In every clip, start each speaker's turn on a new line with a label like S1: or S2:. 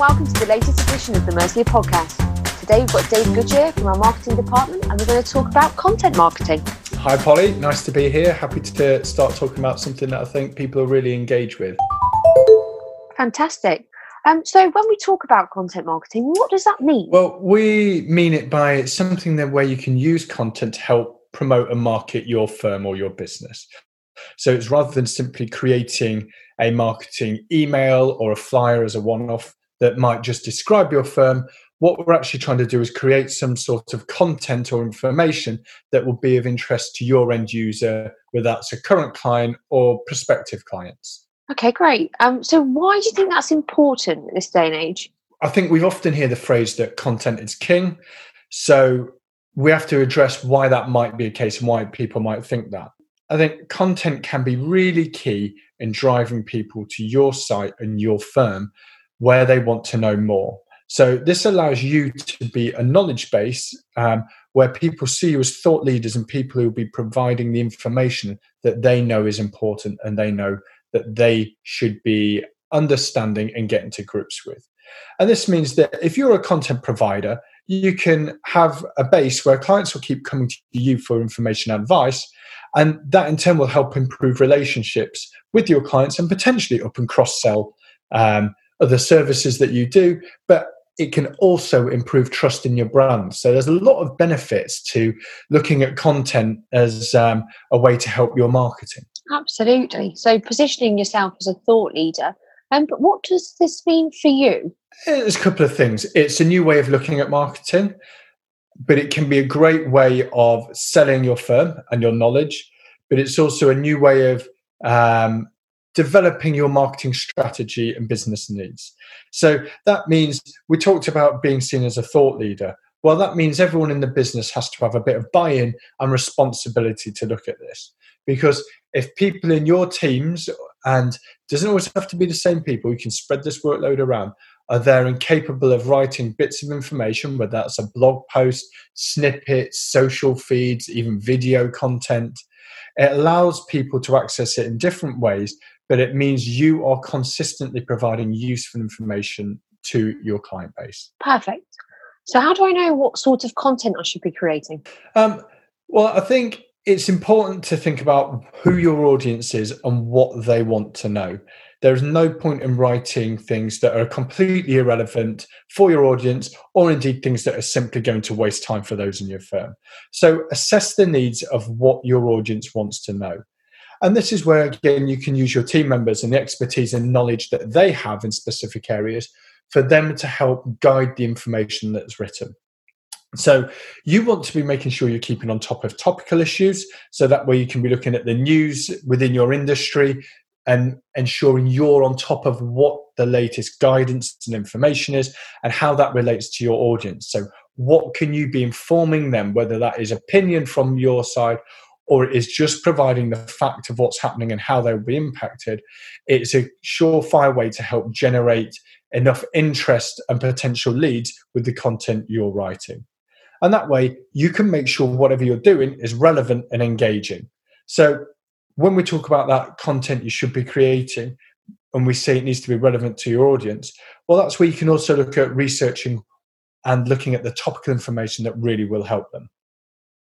S1: welcome to the latest edition of the Mercia podcast. Today we've got Dave Goodyear from our marketing department and we're going to talk about content marketing.
S2: Hi, Polly. Nice to be here. Happy to start talking about something that I think people are really engaged with.
S1: Fantastic. Um, so, when we talk about content marketing, what does that mean?
S2: Well, we mean it by something that where you can use content to help promote and market your firm or your business. So, it's rather than simply creating a marketing email or a flyer as a one off that might just describe your firm, what we're actually trying to do is create some sort of content or information that will be of interest to your end user, whether that's a current client or prospective clients.
S1: Okay, great. Um, so, why do you think that's important in this day and age?
S2: I think we've often hear the phrase that content is king. So, we have to address why that might be a case and why people might think that. I think content can be really key in driving people to your site and your firm where they want to know more. So this allows you to be a knowledge base um, where people see you as thought leaders and people who will be providing the information that they know is important and they know that they should be understanding and getting to grips with. And this means that if you're a content provider, you can have a base where clients will keep coming to you for information and advice. And that in turn will help improve relationships with your clients and potentially up and cross sell um, other services that you do. But it can also improve trust in your brand. So there's a lot of benefits to looking at content as um, a way to help your marketing.
S1: Absolutely. So positioning yourself as a thought leader. Um, but what does this mean for you?
S2: There's a couple of things. It's a new way of looking at marketing, but it can be a great way of selling your firm and your knowledge. But it's also a new way of um, developing your marketing strategy and business needs. So that means we talked about being seen as a thought leader. Well, that means everyone in the business has to have a bit of buy in and responsibility to look at this. Because if people in your teams, and doesn't always have to be the same people, you can spread this workload around, are there and capable of writing bits of information, whether that's a blog post, snippets, social feeds, even video content, it allows people to access it in different ways but it means you are consistently providing useful information to your client base.
S1: Perfect. So, how do I know what sort of content I should be creating?
S2: Um, well, I think it's important to think about who your audience is and what they want to know. There's no point in writing things that are completely irrelevant for your audience, or indeed things that are simply going to waste time for those in your firm. So, assess the needs of what your audience wants to know. And this is where, again, you can use your team members and the expertise and knowledge that they have in specific areas for them to help guide the information that's written. So you want to be making sure you're keeping on top of topical issues. So that way you can be looking at the news within your industry and ensuring you're on top of what the latest guidance and information is and how that relates to your audience. So what can you be informing them, whether that is opinion from your side or it is just providing the fact of what's happening and how they'll be impacted, it's a surefire way to help generate enough interest and potential leads with the content you're writing. And that way, you can make sure whatever you're doing is relevant and engaging. So, when we talk about that content you should be creating, and we say it needs to be relevant to your audience, well, that's where you can also look at researching and looking at the topical information that really will help them.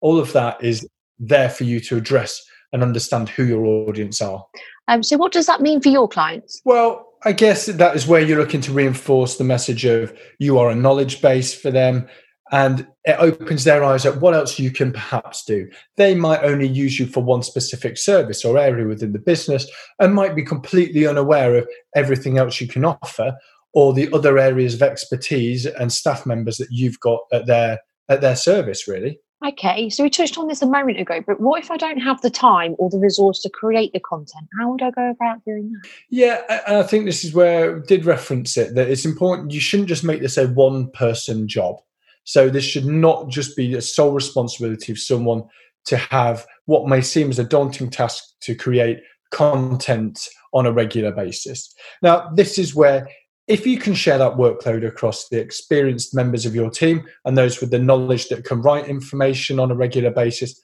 S2: All of that is there for you to address and understand who your audience are.
S1: Um, so, what does that mean for your clients?
S2: Well, I guess that is where you're looking to reinforce the message of you are a knowledge base for them. And it opens their eyes at what else you can perhaps do. They might only use you for one specific service or area within the business and might be completely unaware of everything else you can offer or the other areas of expertise and staff members that you've got at their at their service really
S1: Okay, so we touched on this a moment ago, but what if I don't have the time or the resource to create the content? How would I go about doing that?
S2: Yeah, and I think this is where I did reference it that it's important. You shouldn't just make this a one person job. So this should not just be a sole responsibility of someone to have what may seem as a daunting task to create content on a regular basis. Now, this is where if you can share that workload across the experienced members of your team and those with the knowledge that can write information on a regular basis,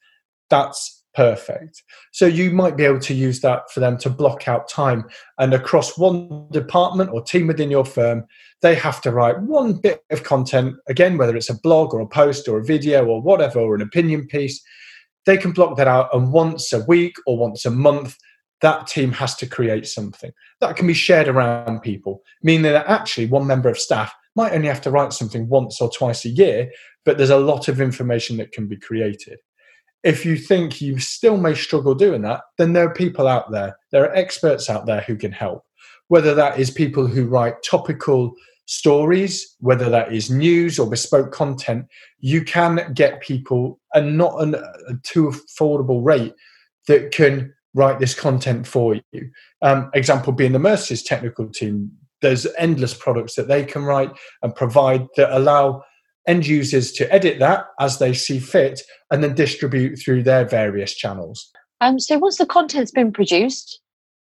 S2: that's perfect. So you might be able to use that for them to block out time. And across one department or team within your firm, they have to write one bit of content, again, whether it's a blog or a post or a video or whatever, or an opinion piece. They can block that out, and once a week or once a month, that team has to create something that can be shared around people, meaning that actually one member of staff might only have to write something once or twice a year, but there's a lot of information that can be created. If you think you still may struggle doing that, then there are people out there, there are experts out there who can help. Whether that is people who write topical stories, whether that is news or bespoke content, you can get people and not an, a too affordable rate that can write this content for you. Um, example being the Mercia's technical team. There's endless products that they can write and provide that allow end users to edit that as they see fit and then distribute through their various channels.
S1: Um, so once the content's been produced,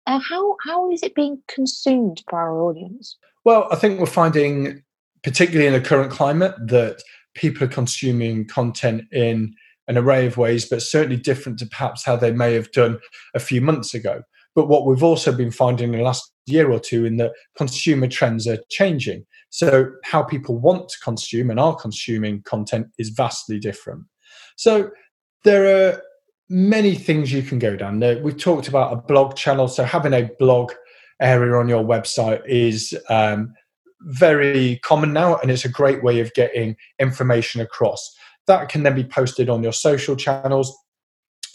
S1: uh, how how is it being consumed by our audience?
S2: Well, I think we're finding, particularly in the current climate, that people are consuming content in an array of ways, but certainly different to perhaps how they may have done a few months ago. But what we've also been finding in the last year or two in that consumer trends are changing. So how people want to consume and are consuming content is vastly different. So there are many things you can go down. We've talked about a blog channel. So having a blog area on your website is um, very common now, and it's a great way of getting information across. That can then be posted on your social channels,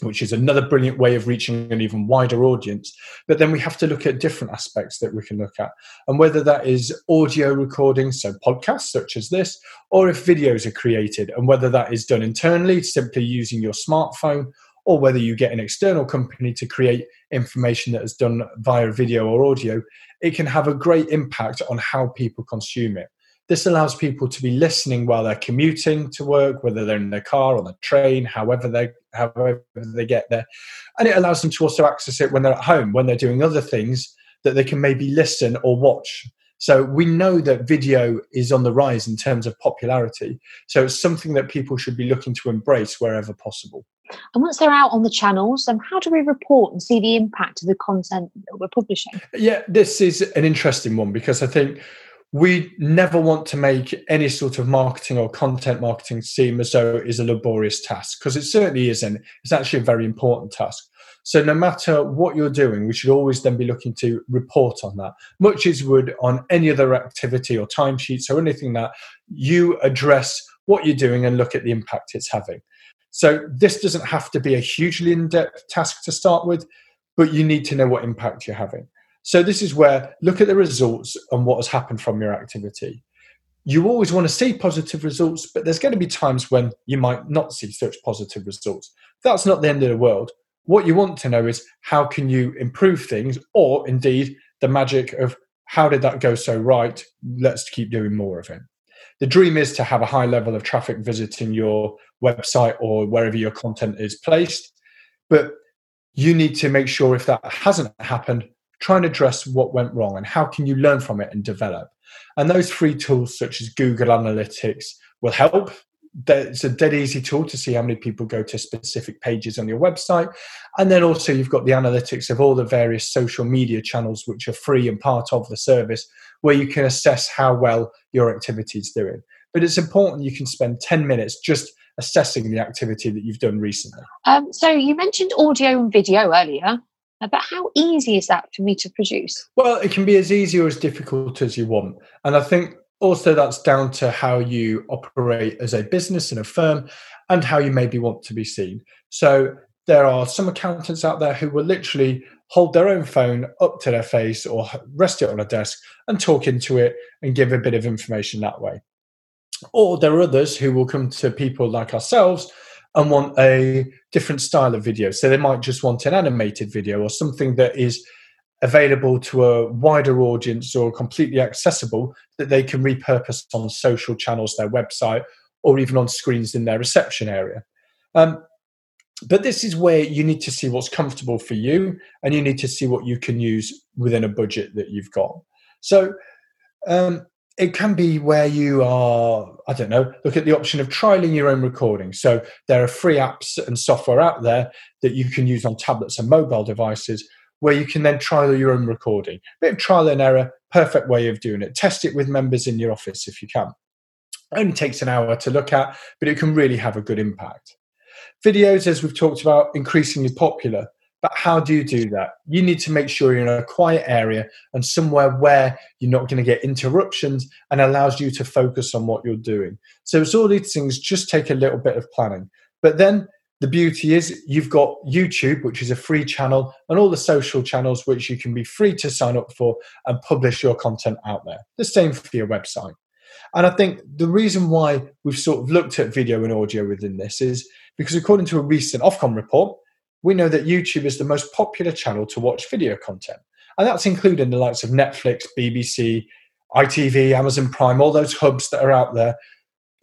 S2: which is another brilliant way of reaching an even wider audience. But then we have to look at different aspects that we can look at, and whether that is audio recordings, so podcasts such as this, or if videos are created, and whether that is done internally, simply using your smartphone, or whether you get an external company to create information that is done via video or audio, it can have a great impact on how people consume it. This allows people to be listening while they're commuting to work, whether they're in their car or the train, however they however they get there, and it allows them to also access it when they're at home, when they're doing other things that they can maybe listen or watch. So we know that video is on the rise in terms of popularity. So it's something that people should be looking to embrace wherever possible.
S1: And once they're out on the channels, then how do we report and see the impact of the content that we're publishing?
S2: Yeah, this is an interesting one because I think we never want to make any sort of marketing or content marketing seem as though it is a laborious task because it certainly isn't. It's actually a very important task. So no matter what you're doing, we should always then be looking to report on that, much as would on any other activity or timesheets or anything that you address what you're doing and look at the impact it's having. So this doesn't have to be a hugely in-depth task to start with, but you need to know what impact you're having. So this is where look at the results and what has happened from your activity. You always want to see positive results, but there's going to be times when you might not see such positive results. That's not the end of the world. What you want to know is how can you improve things, or indeed the magic of how did that go so right? Let's keep doing more of it. The dream is to have a high level of traffic visiting your website or wherever your content is placed, but you need to make sure if that hasn't happened, try and address what went wrong and how can you learn from it and develop. And those free tools such as Google Analytics will help. It's a dead easy tool to see how many people go to specific pages on your website. And then also you've got the analytics of all the various social media channels which are free and part of the service where you can assess how well your activity is doing. But it's important you can spend 10 minutes just assessing the activity that you've done recently.
S1: Um, so you mentioned audio and video earlier. But how easy is that for me to produce?
S2: Well, it can be as easy or as difficult as you want. And I think also that's down to how you operate as a business and a firm and how you maybe want to be seen. So there are some accountants out there who will literally hold their own phone up to their face or rest it on a desk and talk into it and give a bit of information that way. Or there are others who will come to people like ourselves and want a different style of video. So they might just want an animated video or something that is available to a wider audience or completely accessible that they can repurpose on social channels, their website, or even on screens in their reception area. Um, but this is where you need to see what's comfortable for you and you need to see what you can use within a budget that you've got. So, um, it can be where you are, I don't know, look at the option of trialing your own recording. So there are free apps and software out there that you can use on tablets and mobile devices where you can then trial your own recording. Bit of trial and error, perfect way of doing it. Test it with members in your office if you can. It only takes an hour to look at, but it can really have a good impact. Videos, as we've talked about, increasingly popular. But how do you do that? You need to make sure you're in a quiet area and somewhere where you're not going to get interruptions and allows you to focus on what you're doing. So it's all these things just take a little bit of planning. But then the beauty is you've got YouTube, which is a free channel, and all the social channels which you can be free to sign up for and publish your content out there. The same for your website. And I think the reason why we've sort of looked at video and audio within this is because according to a recent Ofcom report, we know that YouTube is the most popular channel to watch video content. And that's including the likes of Netflix, BBC, ITV, Amazon Prime, all those hubs that are out there.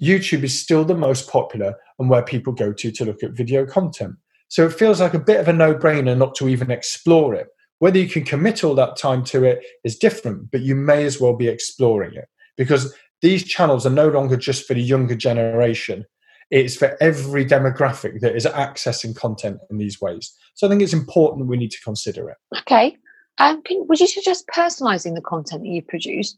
S2: YouTube is still the most popular and where people go to to look at video content. So it feels like a bit of a no brainer not to even explore it. Whether you can commit all that time to it is different, but you may as well be exploring it because these channels are no longer just for the younger generation. It's for every demographic that is accessing content in these ways. So I think it's important we need to consider it.
S1: Okay. Um, can, would you suggest personalising the content that you produce?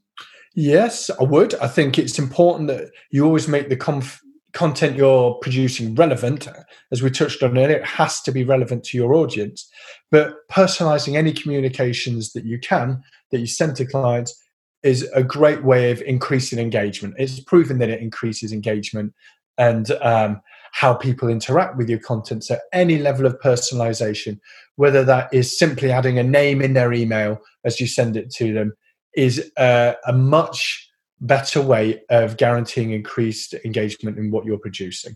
S2: Yes, I would. I think it's important that you always make the conf- content you're producing relevant. As we touched on earlier, it has to be relevant to your audience. But personalising any communications that you can that you send to clients is a great way of increasing engagement. It's proven that it increases engagement and um, how people interact with your content. So, any level of personalization, whether that is simply adding a name in their email as you send it to them, is uh, a much better way of guaranteeing increased engagement in what you're producing.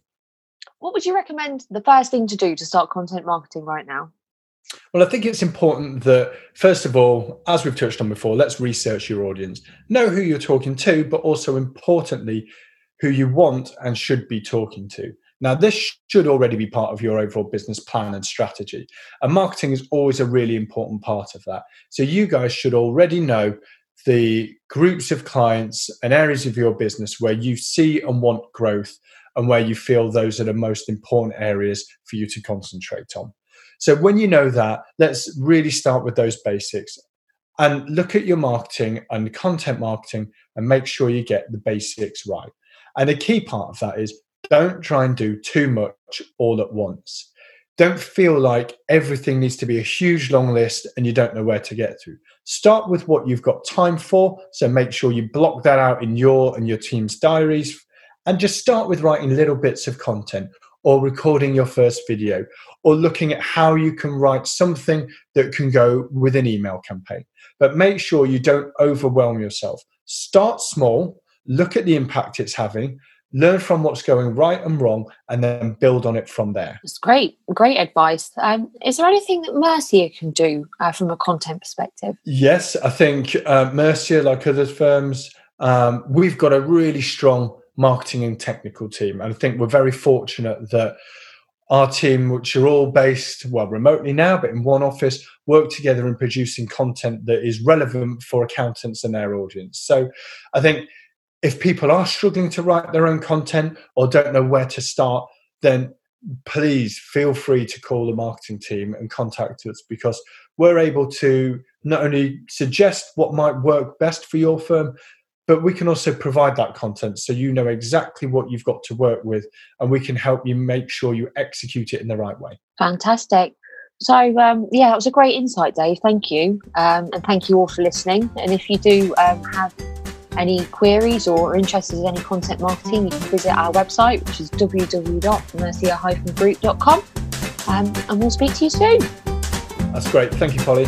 S1: What would you recommend the first thing to do to start content marketing right now?
S2: Well, I think it's important that, first of all, as we've touched on before, let's research your audience. Know who you're talking to, but also importantly, who you want and should be talking to. Now, this should already be part of your overall business plan and strategy. And marketing is always a really important part of that. So, you guys should already know the groups of clients and areas of your business where you see and want growth and where you feel those are the most important areas for you to concentrate on. So, when you know that, let's really start with those basics and look at your marketing and content marketing and make sure you get the basics right. And the key part of that is don't try and do too much all at once. Don't feel like everything needs to be a huge long list and you don't know where to get to. Start with what you've got time for. So make sure you block that out in your and your team's diaries and just start with writing little bits of content or recording your first video or looking at how you can write something that can go with an email campaign. But make sure you don't overwhelm yourself. Start small look at the impact it's having, learn from what's going right and wrong, and then build on it from there.
S1: It's great, great advice. Um, is there anything that Mercia can do uh, from a content perspective?
S2: Yes, I think uh, Mercia, like other firms, um, we've got a really strong marketing and technical team. And I think we're very fortunate that our team, which are all based, well, remotely now, but in one office, work together in producing content that is relevant for accountants and their audience. So I think if people are struggling to write their own content or don't know where to start, then please feel free to call the marketing team and contact us because we're able to not only suggest what might work best for your firm, but we can also provide that content so you know exactly what you've got to work with and we can help you make sure you execute it in the right way.
S1: Fantastic. So, um, yeah, that was a great insight, Dave. Thank you. Um, and thank you all for listening. And if you do um, have any queries or interested in any content marketing, you can visit our website, which is www.mercia-group.com. Um, and we'll speak to you soon.
S2: That's great. Thank you, Polly.